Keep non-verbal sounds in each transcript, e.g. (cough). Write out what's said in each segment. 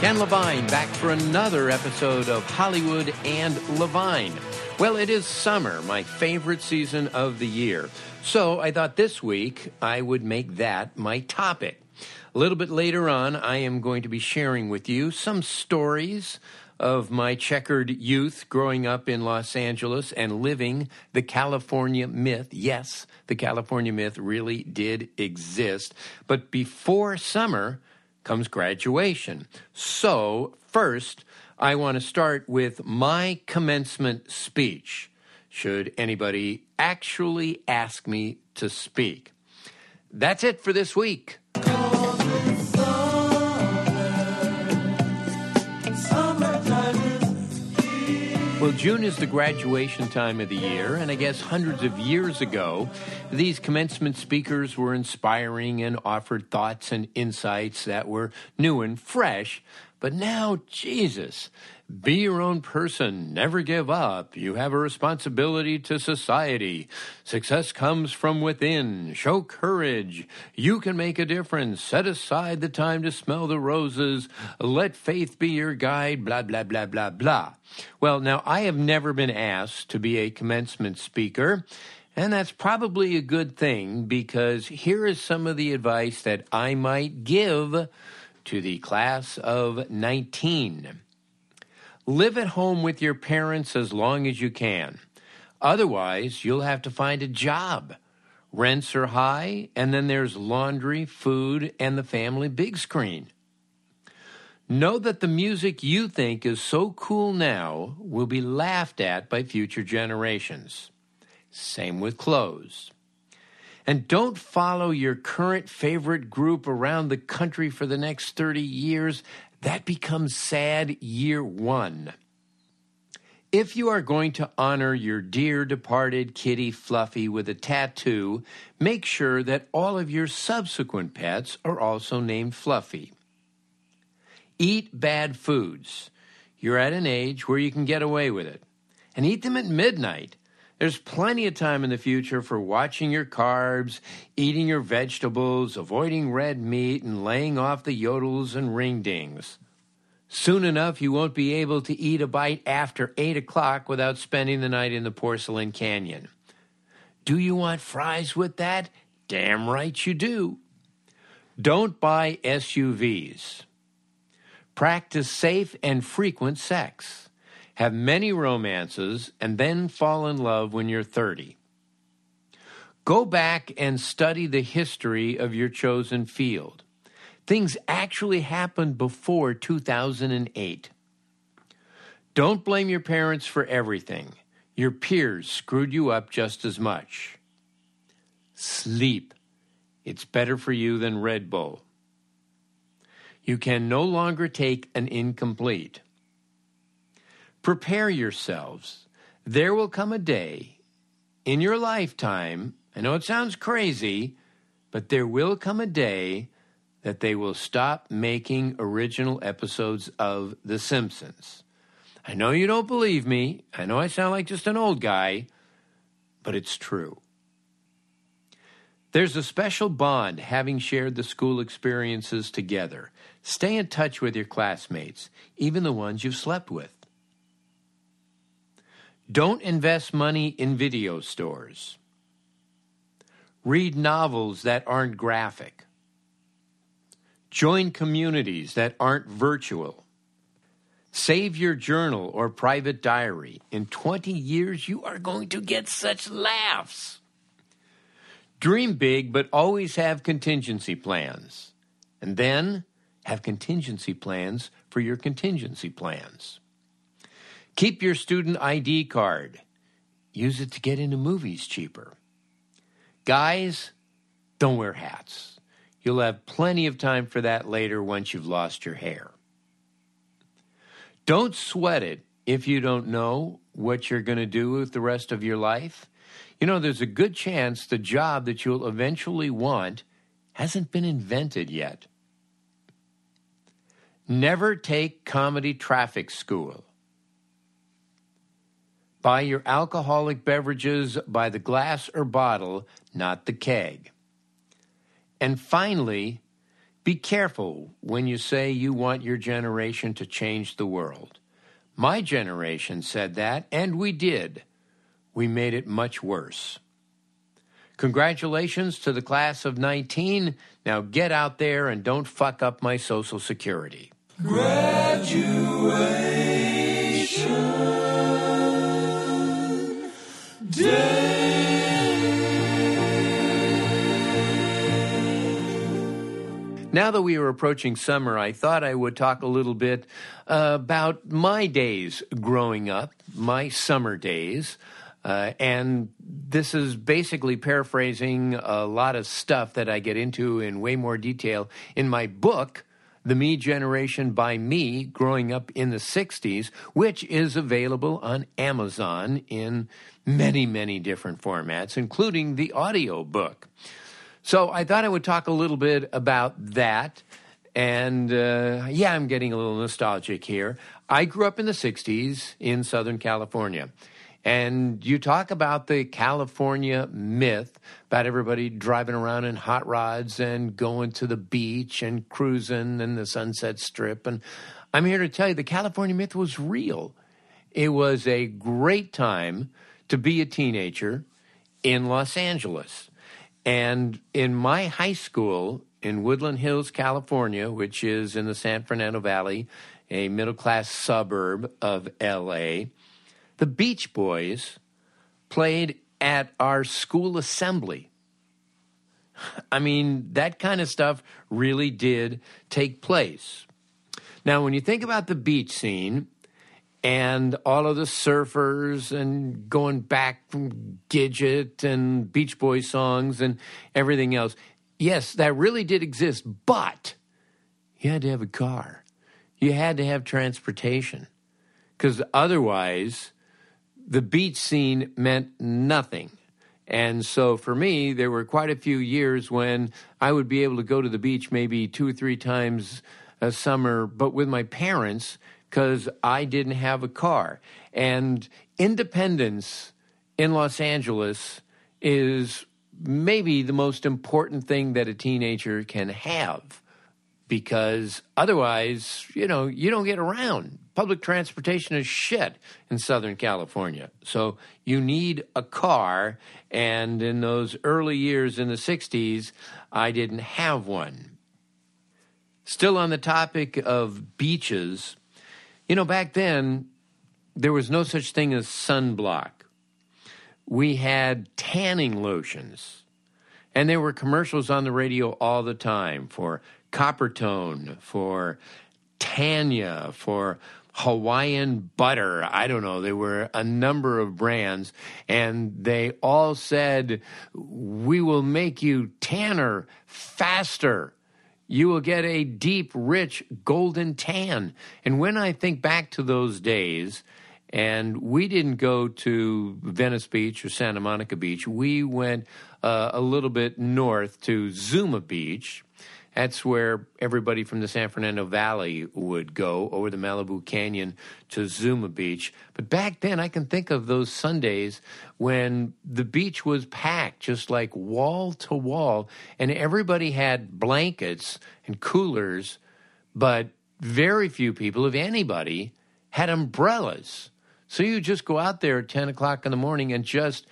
Ken Levine back for another episode of Hollywood and Levine. Well, it is summer, my favorite season of the year. So I thought this week I would make that my topic. A little bit later on, I am going to be sharing with you some stories of my checkered youth growing up in Los Angeles and living the California myth. Yes, the California myth really did exist. But before summer, comes graduation. So, first, I want to start with my commencement speech, should anybody actually ask me to speak. That's it for this week. Well, June is the graduation time of the year, and I guess hundreds of years ago, these commencement speakers were inspiring and offered thoughts and insights that were new and fresh. But now, Jesus, be your own person. Never give up. You have a responsibility to society. Success comes from within. Show courage. You can make a difference. Set aside the time to smell the roses. Let faith be your guide. Blah, blah, blah, blah, blah. Well, now, I have never been asked to be a commencement speaker. And that's probably a good thing because here is some of the advice that I might give to the class of 19. Live at home with your parents as long as you can. Otherwise, you'll have to find a job. Rents are high, and then there's laundry, food, and the family big screen. Know that the music you think is so cool now will be laughed at by future generations. Same with clothes. And don't follow your current favorite group around the country for the next 30 years that becomes sad year one. If you are going to honor your dear departed kitty Fluffy with a tattoo, make sure that all of your subsequent pets are also named Fluffy. Eat bad foods. You're at an age where you can get away with it. And eat them at midnight. There's plenty of time in the future for watching your carbs, eating your vegetables, avoiding red meat, and laying off the yodels and ring dings. Soon enough, you won't be able to eat a bite after 8 o'clock without spending the night in the porcelain canyon. Do you want fries with that? Damn right you do. Don't buy SUVs. Practice safe and frequent sex have many romances, and then fall in love when you're 30. Go back and study the history of your chosen field. Things actually happened before 2008. Don't blame your parents for everything. Your peers screwed you up just as much. Sleep. It's better for you than Red Bull. You can no longer take an incomplete. Prepare yourselves. There will come a day in your lifetime, I know it sounds crazy, but there will come a day that they will stop making original episodes of The Simpsons. I know you don't believe me. I know I sound like just an old guy, but it's true. There's a special bond having shared the school experiences together. Stay in touch with your classmates, even the ones you've slept with. Don't invest money in video stores. Read novels that aren't graphic. Join communities that aren't virtual. Save your journal or private diary. In 20 years, you are going to get such laughs. Dream big, but always have contingency plans. And then have contingency plans for your contingency plans. Keep your student ID card. Use it to get into movies cheaper. Guys, don't wear hats. You'll have plenty of time for that later once you've lost your hair. Don't sweat it if you don't know what you're going to do with the rest of your life. You know, there's a good chance the job that you'll eventually want hasn't been invented yet. Never take comedy traffic school. Buy your alcoholic beverages by the glass or bottle, not the keg. And finally, be careful when you say you want your generation to change the world. My generation said that, and we did. We made it much worse. Congratulations to the class of 19. Now get out there and don't fuck up my Social Security. Graduation Now that we are approaching summer, I thought I would talk a little bit uh, about my days growing up, my summer days. Uh, and this is basically paraphrasing a lot of stuff that I get into in way more detail in my book, The Me Generation by Me, growing up in the 60s, which is available on Amazon in many, many different formats, including the audio book. So I thought I would talk a little bit about that. And uh, yeah, I'm getting a little nostalgic here. I grew up in the 60s in Southern California. And you talk about the California myth about everybody driving around in hot rods and going to the beach and cruising and the Sunset Strip. And I'm here to tell you the California myth was real. It was a great time to be a teenager in Los Angeles. And in my high school in Woodland Hills, California, which is in the San Fernando Valley, a middle class suburb of LA, the Beach Boys played at our school assembly. I mean, that kind of stuff really did take place. Now, when you think about the beach scene, and all of the surfers and going back from Gidget and Beach Boys songs and everything else. Yes, that really did exist, but you had to have a car. You had to have transportation because otherwise the beach scene meant nothing. And so for me, there were quite a few years when I would be able to go to the beach maybe two or three times a summer, but with my parents because I didn't have a car. And independence in Los Angeles is maybe the most important thing that a teenager can have because otherwise, you know, you don't get around. Public transportation is shit in Southern California. So you need a car. And in those early years in the 60s, I didn't have one. Still on the topic of beaches, you know, back then, there was no such thing as sunblock. We had tanning lotions. And there were commercials on the radio all the time for Coppertone, for Tanya, for Hawaiian butter. I don't know. There were a number of brands, and they all said, We will make you tanner faster you will get a deep, rich, golden tan. And when I think back to those days, and we didn't go to Venice Beach or Santa Monica Beach, we went uh, a little bit north to Zuma Beach that's where everybody from the San Fernando Valley would go over the Malibu Canyon to Zuma Beach. But back then, I can think of those Sundays when the beach was packed, just like wall to wall, and everybody had blankets and coolers, but very few people, if anybody, had umbrellas. So you just go out there at 10 o'clock in the morning and just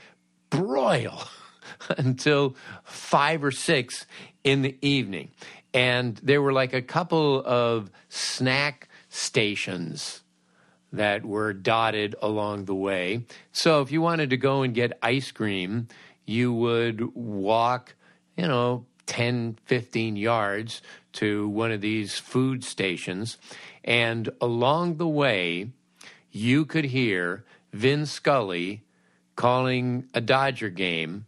broil (laughs) until five or six in the evening. And there were like a couple of snack stations that were dotted along the way. So if you wanted to go and get ice cream, you would walk, you know, 10, 15 yards to one of these food stations. And along the way, you could hear Vin Scully calling a Dodger game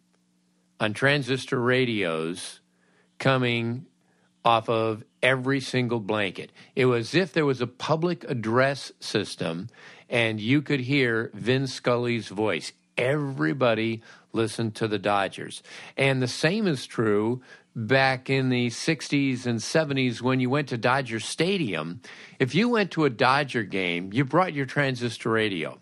on transistor radios coming off of every single blanket. It was as if there was a public address system and you could hear Vin Scully's voice. Everybody listened to the Dodgers. And the same is true back in the 60s and 70s when you went to Dodger Stadium. If you went to a Dodger game, you brought your transistor radio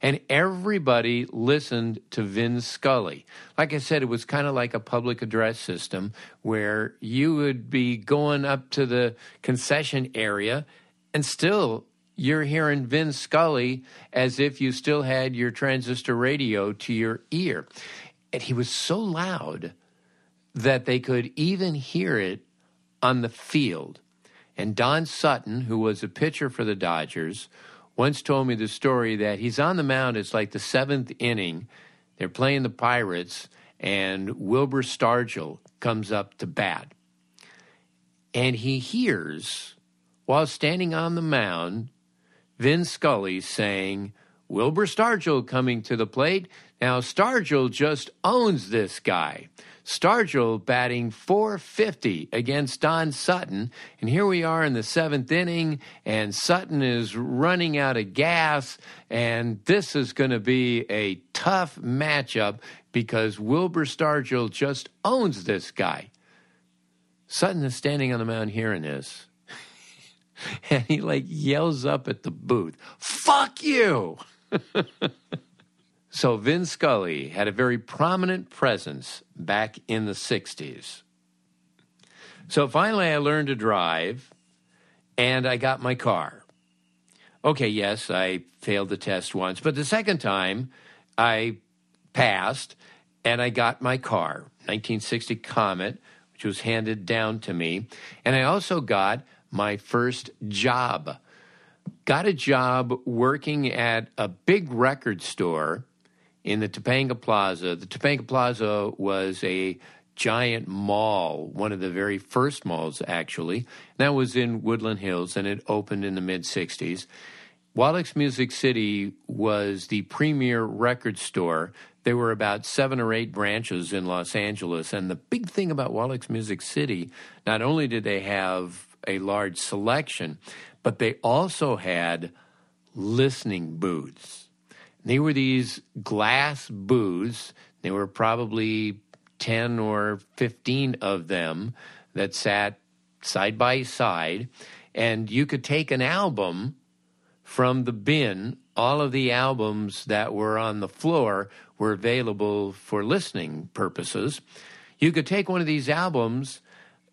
and everybody listened to Vin Scully. Like I said, it was kind of like a public address system where you would be going up to the concession area and still you're hearing Vin Scully as if you still had your transistor radio to your ear. And he was so loud that they could even hear it on the field. And Don Sutton, who was a pitcher for the Dodgers, once told me the story that he's on the mound. It's like the seventh inning. They're playing the Pirates, and Wilbur Stargell comes up to bat. And he hears, while standing on the mound, Vin Scully saying, Wilbur Stargell coming to the plate. Now, Stargell just owns this guy. Stargell batting 450 against Don Sutton. And here we are in the seventh inning, and Sutton is running out of gas. And this is going to be a tough matchup because Wilbur Stargell just owns this guy. Sutton is standing on the mound hearing this. (laughs) and he like yells up at the booth, Fuck you! (laughs) So Vin Scully had a very prominent presence back in the 60s. So finally, I learned to drive and I got my car. Okay, yes, I failed the test once, but the second time I passed and I got my car, 1960 Comet, which was handed down to me. And I also got my first job. Got a job working at a big record store in the Topanga Plaza. The Topanga Plaza was a giant mall, one of the very first malls, actually. That was in Woodland Hills, and it opened in the mid 60s. Wallichs Music City was the premier record store. There were about seven or eight branches in Los Angeles. And the big thing about Wallichs Music City, not only did they have a large selection, but they also had listening booths. They were these glass booths. There were probably 10 or 15 of them that sat side by side. And you could take an album from the bin. All of the albums that were on the floor were available for listening purposes. You could take one of these albums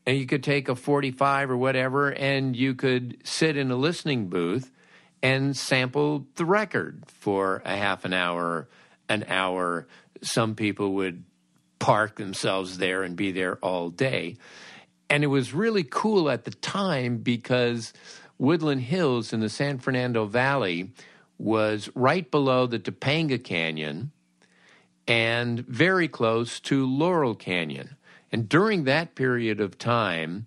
and you could take a 45 or whatever, and you could sit in a listening booth and sampled the record for a half an hour, an hour. Some people would park themselves there and be there all day. And it was really cool at the time because Woodland Hills in the San Fernando Valley was right below the Topanga Canyon and very close to Laurel Canyon. And during that period of time,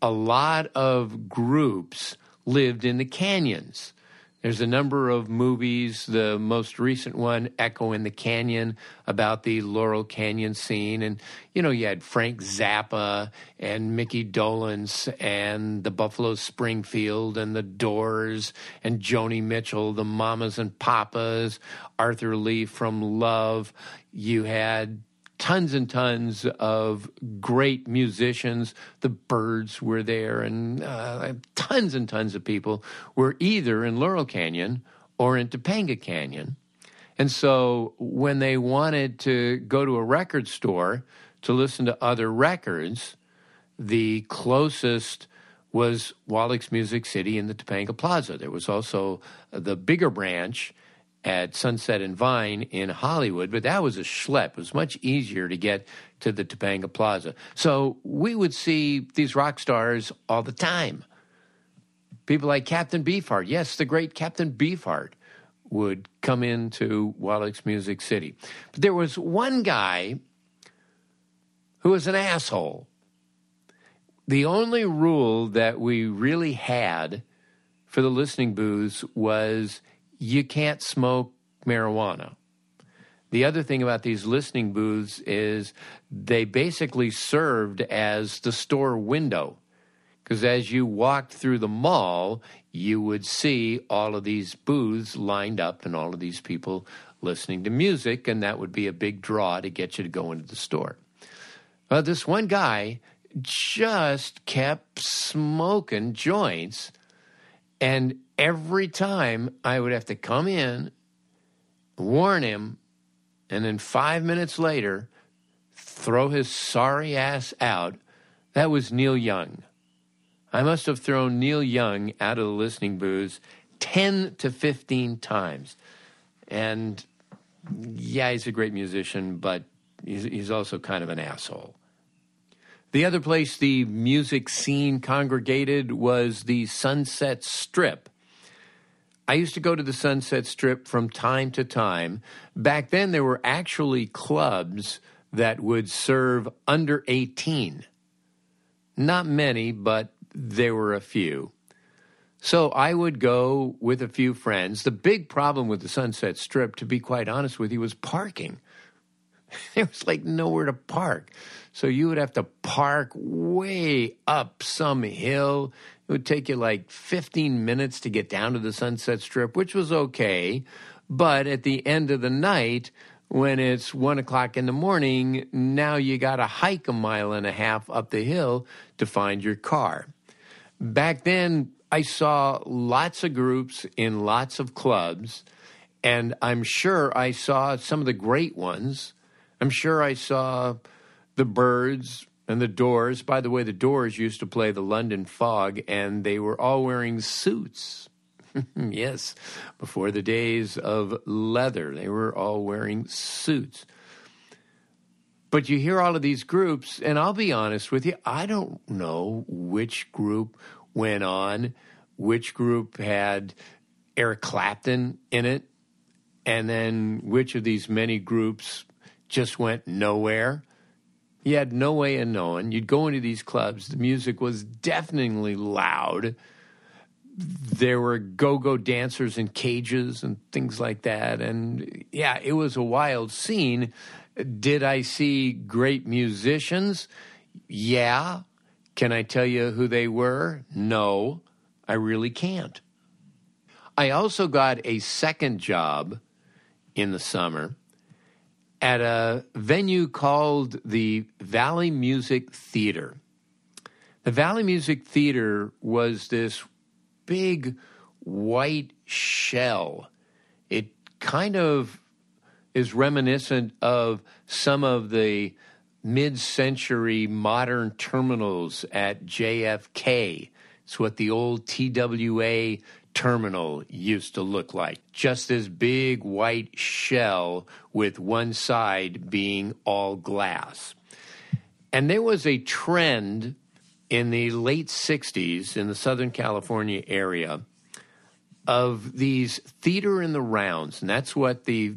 a lot of groups lived in the canyons. There's a number of movies, the most recent one, Echo in the Canyon, about the Laurel Canyon scene. And, you know, you had Frank Zappa and Mickey Dolenz and the Buffalo Springfield and the Doors and Joni Mitchell, the Mamas and Papas, Arthur Lee from Love. You had tons and tons of great musicians. The Byrds were there, and uh, tons and tons of people were either in Laurel Canyon or in Topanga Canyon. And so when they wanted to go to a record store to listen to other records, the closest was Wallichs Music City in the Topanga Plaza. There was also the bigger branch at Sunset and Vine in Hollywood, but that was a schlep. It was much easier to get to the Topanga Plaza. So we would see these rock stars all the time. People like Captain Beefheart. Yes, the great Captain Beefheart would come into Wallichs Music City. But there was one guy who was an asshole. The only rule that we really had for the listening booths was you can't smoke marijuana. The other thing about these listening booths is they basically served as the store window. Because as you walked through the mall, you would see all of these booths lined up and all of these people listening to music, and that would be a big draw to get you to go into the store. Well, this one guy just kept smoking joints, and every time I would have to come in, warn him, and then five minutes later, throw his sorry ass out. That was Neil Young. I must have thrown Neil Young out of the listening booths 10 to 15 times. And yeah, he's a great musician, but he's, he's also kind of an asshole. The other place the music scene congregated was the Sunset Strip. I used to go to the Sunset Strip from time to time. Back then, there were actually clubs that would serve under 18. Not many, but there were a few. So I would go with a few friends. The big problem with the Sunset Strip, to be quite honest with you, was parking. (laughs) There was like nowhere to park. So you would have to park way up some hill. It would take you like 15 minutes to get down to the Sunset Strip, which was okay. But at the end of the night, when it's one o'clock in the morning, now you got to hike a mile and a half up the hill to find your car. Back then, I saw lots of groups in lots of clubs, and I'm sure I saw some of the great ones. I'm sure I saw the Byrds and the Doors. By the way, the Doors used to play the London Fog, and they were all wearing suits. (laughs) yes, before the days of leather, they were all wearing suits. But you hear all of these groups, and I'll be honest with you, I don't know which group went on, which group had Eric Clapton in it, and then which of these many groups just went nowhere. You had no way of knowing. You'd go into these clubs, the music was deafeningly loud. There were go go dancers in cages and things like that. And yeah, it was a wild scene. Did I see great musicians? Yeah. Can I tell you who they were? No, I really can't. I also got a second job in the summer at a venue called the Valley Music Theater. The Valley Music Theater was this big white shell. It kind of is reminiscent of some of the mid century modern terminals at JFK. It's what the old TWA terminal used to look like. Just this big white shell with one side being all glass. And there was a trend in the late 60s in the Southern California area of these theater in the rounds. And that's what the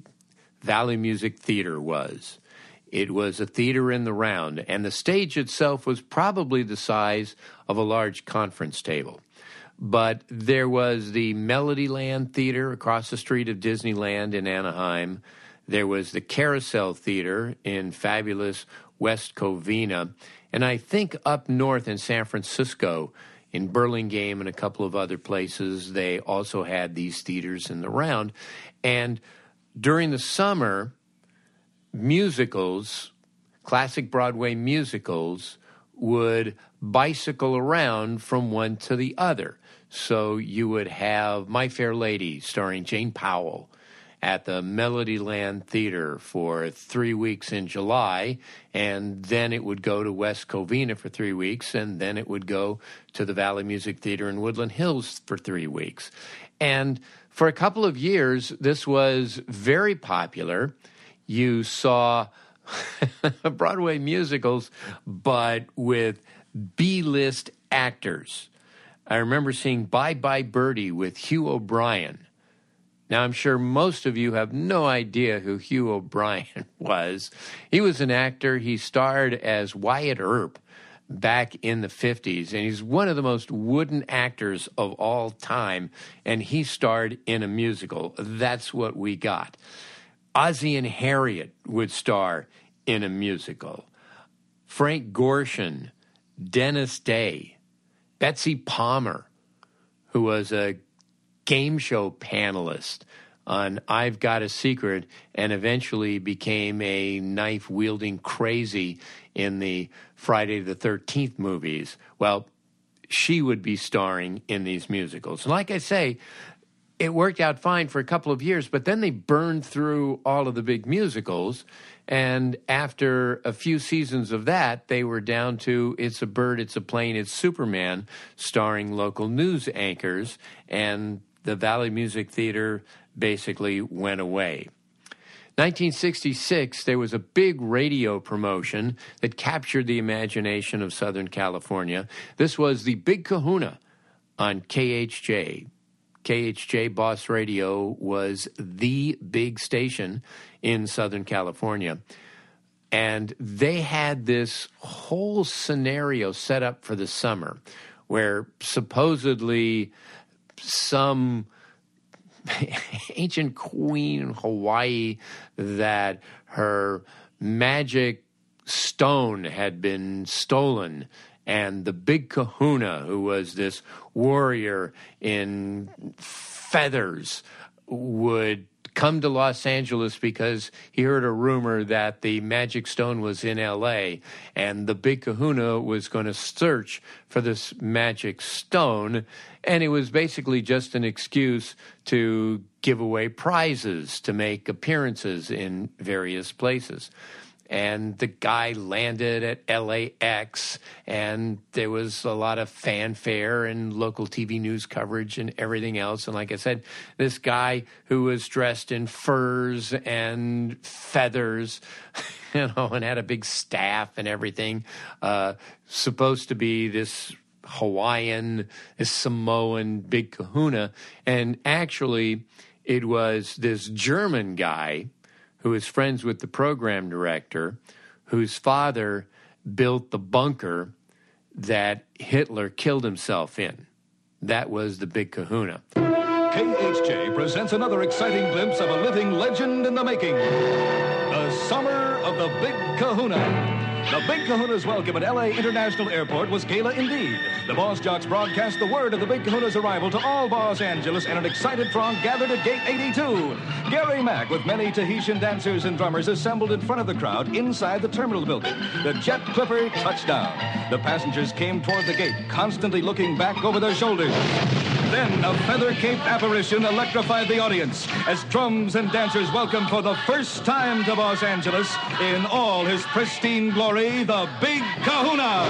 Valley Music Theater was. It was a theater in the round, and the stage itself was probably the size of a large conference table. But there was the Melodyland Theater across the street of Disneyland in Anaheim. There was the Carousel Theater in fabulous West Covina. And I think up north in San Francisco, in Burlingame and a couple of other places, they also had these theaters in the round. And during the summer, musicals, classic Broadway musicals, would bicycle around from one to the other. So you would have My Fair Lady starring Jane Powell at the Melodyland Theater for three weeks in July, and then it would go to West Covina for three weeks, and then it would go to the Valley Music Theater in Woodland Hills for three weeks. And for a couple of years, this was very popular. You saw (laughs) Broadway musicals, but with B list actors. I remember seeing Bye Bye Birdie with Hugh O'Brian. Now, I'm sure most of you have no idea who Hugh O'Brian (laughs) was. He was an actor, he starred as Wyatt Earp back in the 50s, and he's one of the most wooden actors of all time, and he starred in a musical. That's what we got. Ozzie and Harriet would star in a musical. Frank Gorshin, Dennis Day, Betsy Palmer, who was a game show panelist on I've Got a Secret and eventually became a knife wielding crazy in the Friday the 13th movies. Well, she would be starring in these musicals. And like I say, it worked out fine for a couple of years, but then they burned through all of the big musicals. And after a few seasons of that, they were down to It's a Bird, It's a Plane, It's Superman, starring local news anchors. And the Valley Music Theater basically went away. 1966, there was a big radio promotion that captured the imagination of Southern California. This was the Big Kahuna on KHJ. KHJ Boss Radio was the big station in Southern California. And they had this whole scenario set up for the summer where supposedly some (laughs) ancient queen in Hawaii that her magic stone had been stolen. And the big kahuna, who was this warrior in feathers, would come to Los Angeles because he heard a rumor that the magic stone was in LA and the big kahuna was going to search for this magic stone. And it was basically just an excuse to give away prizes, to make appearances in various places and the guy landed at LAX, and there was a lot of fanfare and local TV news coverage and everything else. And like I said, this guy who was dressed in furs and feathers, (laughs) you know, and had a big staff and everything, uh, supposed to be this Hawaiian, this Samoan big kahuna. And actually, it was this German guy who is friends with the program director, whose father built the bunker that Hitler killed himself in. That was the Big Kahuna. KHJ presents another exciting glimpse of a living legend in the making. The Summer of the Big Kahuna. The Big Kahuna's welcome at LA International Airport was gala indeed. The Boss Jocks broadcast the word of the Big Kahuna's arrival to all Los Angeles, and an excited throng gathered at Gate 82. Gary Mack, with many Tahitian dancers and drummers, assembled in front of the crowd inside the terminal building. The jet clipper touched down. The passengers came toward the gate, constantly looking back over their shoulders. Then a feather-caped apparition electrified the audience as drums and dancers welcomed for the first time to Los Angeles in all his pristine glory, the Big Kahuna.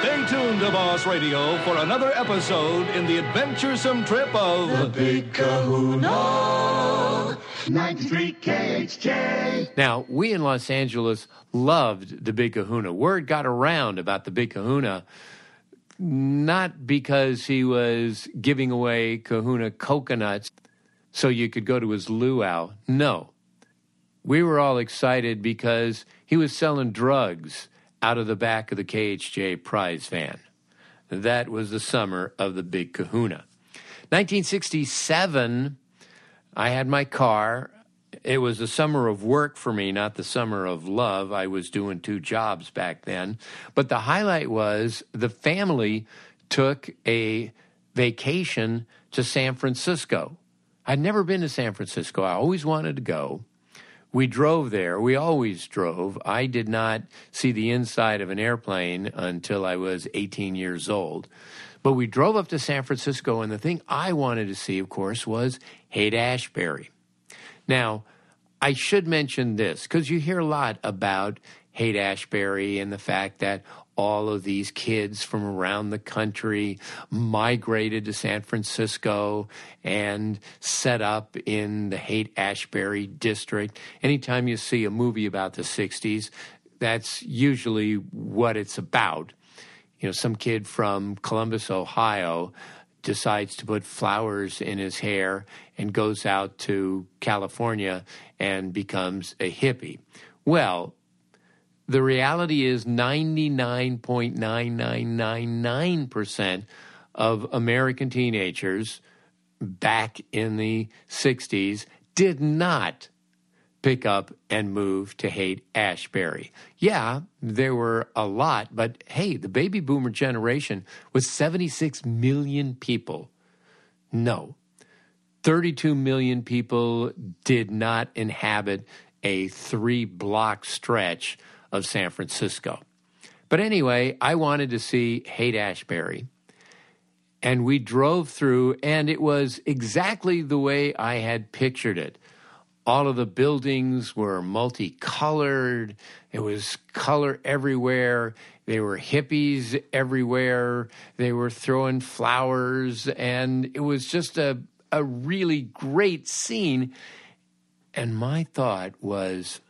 Stay tuned to Boss Radio for another episode in the adventuresome trip of The Big Kahuna. 93 KHJ. Now, we in Los Angeles loved the Big Kahuna. Word got around about the Big Kahuna, not because he was giving away Kahuna coconuts so you could go to his luau. No. We were all excited because he was selling drugs out of the back of the KHJ prize van. That was the summer of the Big Kahuna. 1967, I had my car. It was the summer of work for me, not the summer of love. I was doing two jobs back then. But the highlight was the family took a vacation to San Francisco. I'd never been to San Francisco. I always wanted to go. We drove there. We always drove. I did not see the inside of an airplane until I was 18 years old. But we drove up to San Francisco, and the thing I wanted to see, of course, was Haight Ashbury. Now, I should mention this because you hear a lot about Haight Ashbury and the fact that all of these kids from around the country migrated to San Francisco and set up in the Haight Ashbury district. Anytime you see a movie about the 60s, that's usually what it's about. You know, some kid from Columbus, Ohio decides to put flowers in his hair and goes out to California and becomes a hippie. Well, the reality is 99.9999% of American teenagers back in the 60s did not pick up and move to Haight Ashbury. Yeah, there were a lot, but hey, the baby boomer generation was 76 million people. No, 32 million people did not inhabit a three block stretch of San Francisco. But anyway, I wanted to see Haight Ashbury. And we drove through, and it was exactly the way I had pictured it. All of the buildings were multicolored. There was color everywhere. There were hippies everywhere. They were throwing flowers, and it was just a, a really great scene. And my thought was,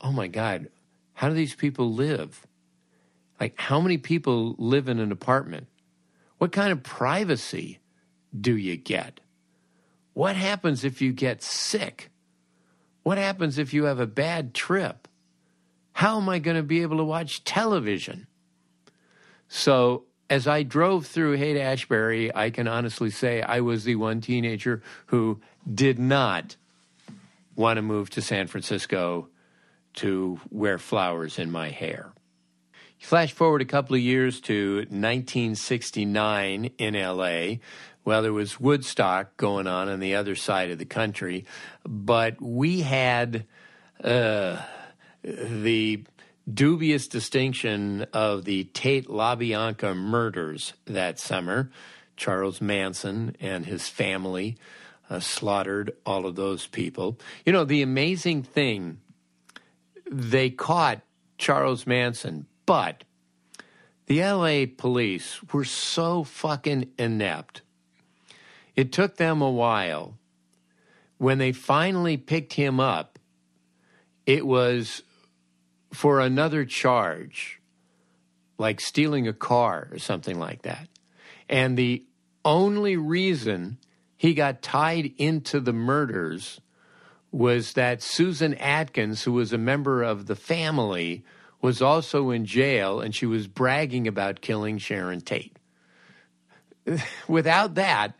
oh my God, how do these people live? Like, how many people live in an apartment? What kind of privacy do you get? What happens if you get sick? What happens if you have a bad trip? How am I going to be able to watch television? So, as I drove through Haight Ashbury, I can honestly say I was the one teenager who did not want to move to San Francisco to wear flowers in my hair. Flash forward a couple of years to 1969 in LA. Well, there was Woodstock going on on the other side of the country, but we had uh, the dubious distinction of the Tate LaBianca murders that summer. Charles Manson and his family uh, slaughtered all of those people. You know, the amazing thing they caught Charles Manson, but the LA police were so fucking inept. It took them a while. When they finally picked him up, it was for another charge, like stealing a car or something like that. And the only reason he got tied into the murders was that Susan Atkins, who was a member of the family, was also in jail and she was bragging about killing Sharon Tate. (laughs) Without that,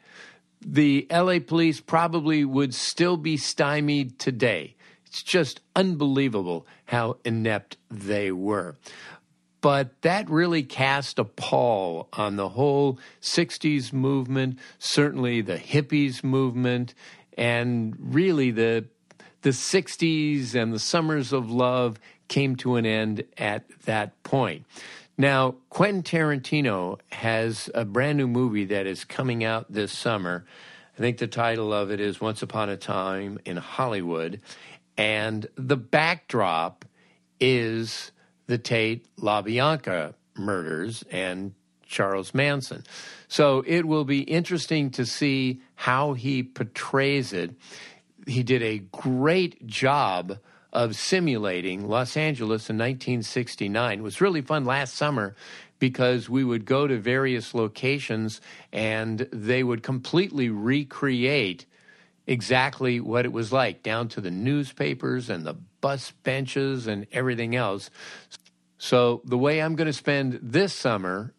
the LA police probably would still be stymied today. It's just unbelievable how inept they were. But that really cast a pall on the whole 60s movement, certainly the hippies movement, and really the the 60s and the summers of love came to an end at that point. Now, Quentin Tarantino has a brand new movie that is coming out this summer. I think the title of it is Once Upon a Time in Hollywood. And the backdrop is the Tate LaBianca murders and Charles Manson. So it will be interesting to see how he portrays it he did a great job of simulating Los Angeles in 1969. It was really fun last summer because we would go to various locations and they would completely recreate exactly what it was like, down to the newspapers and the bus benches and everything else. So, the way I'm going to spend this summer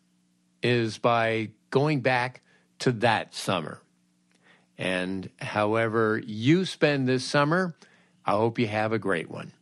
is by going back to that summer. And however you spend this summer, I hope you have a great one.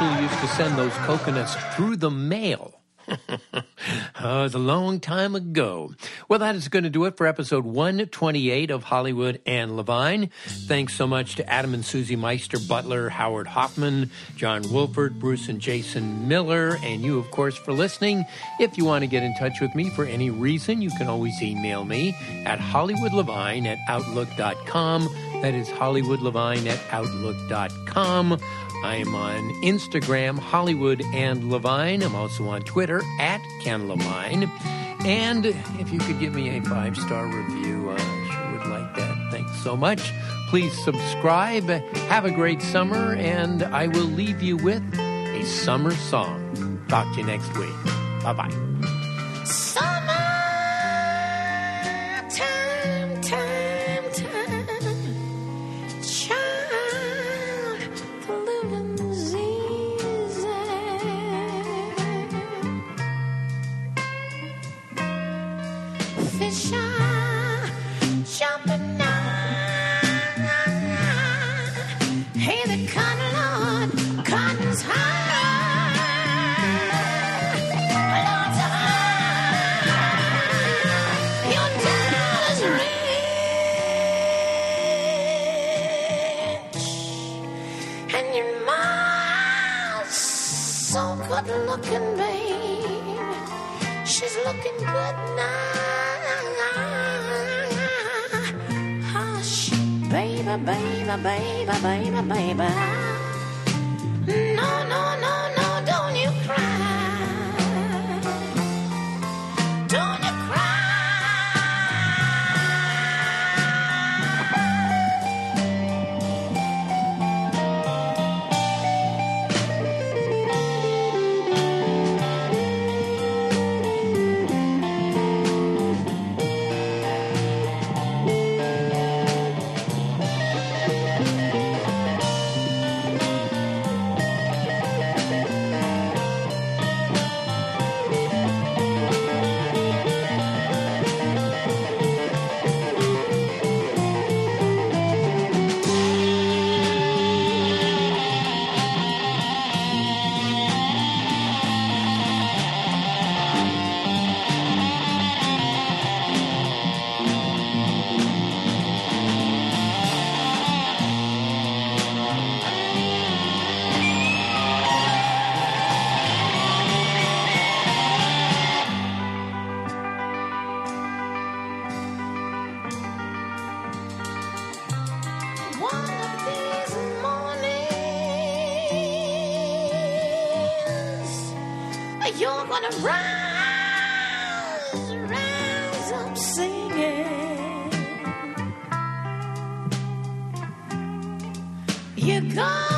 Actually used to send those coconuts through the mail. oh, (laughs) it's a long time ago. Well, that is going to do it for episode 128 of Hollywood and Levine. Thanks so much to Adam and Susie Meister, Butler, Howard Hoffman, John Wolford, Bruce and Jason Miller, and you, of course, for listening. If you want to get in touch with me for any reason, you can always email me at hollywoodlevine at outlook.com. That is hollywoodlevine at outlook.com. I am on Instagram, Hollywood and Levine. I'm also on Twitter at Ken Levine. And if you could give me a five star review, I sure would like that. Thanks so much. Please subscribe. Have a great summer, and I will leave you with a summer song. Talk to you next week. Bye bye. Baby, baby, baby, you gone.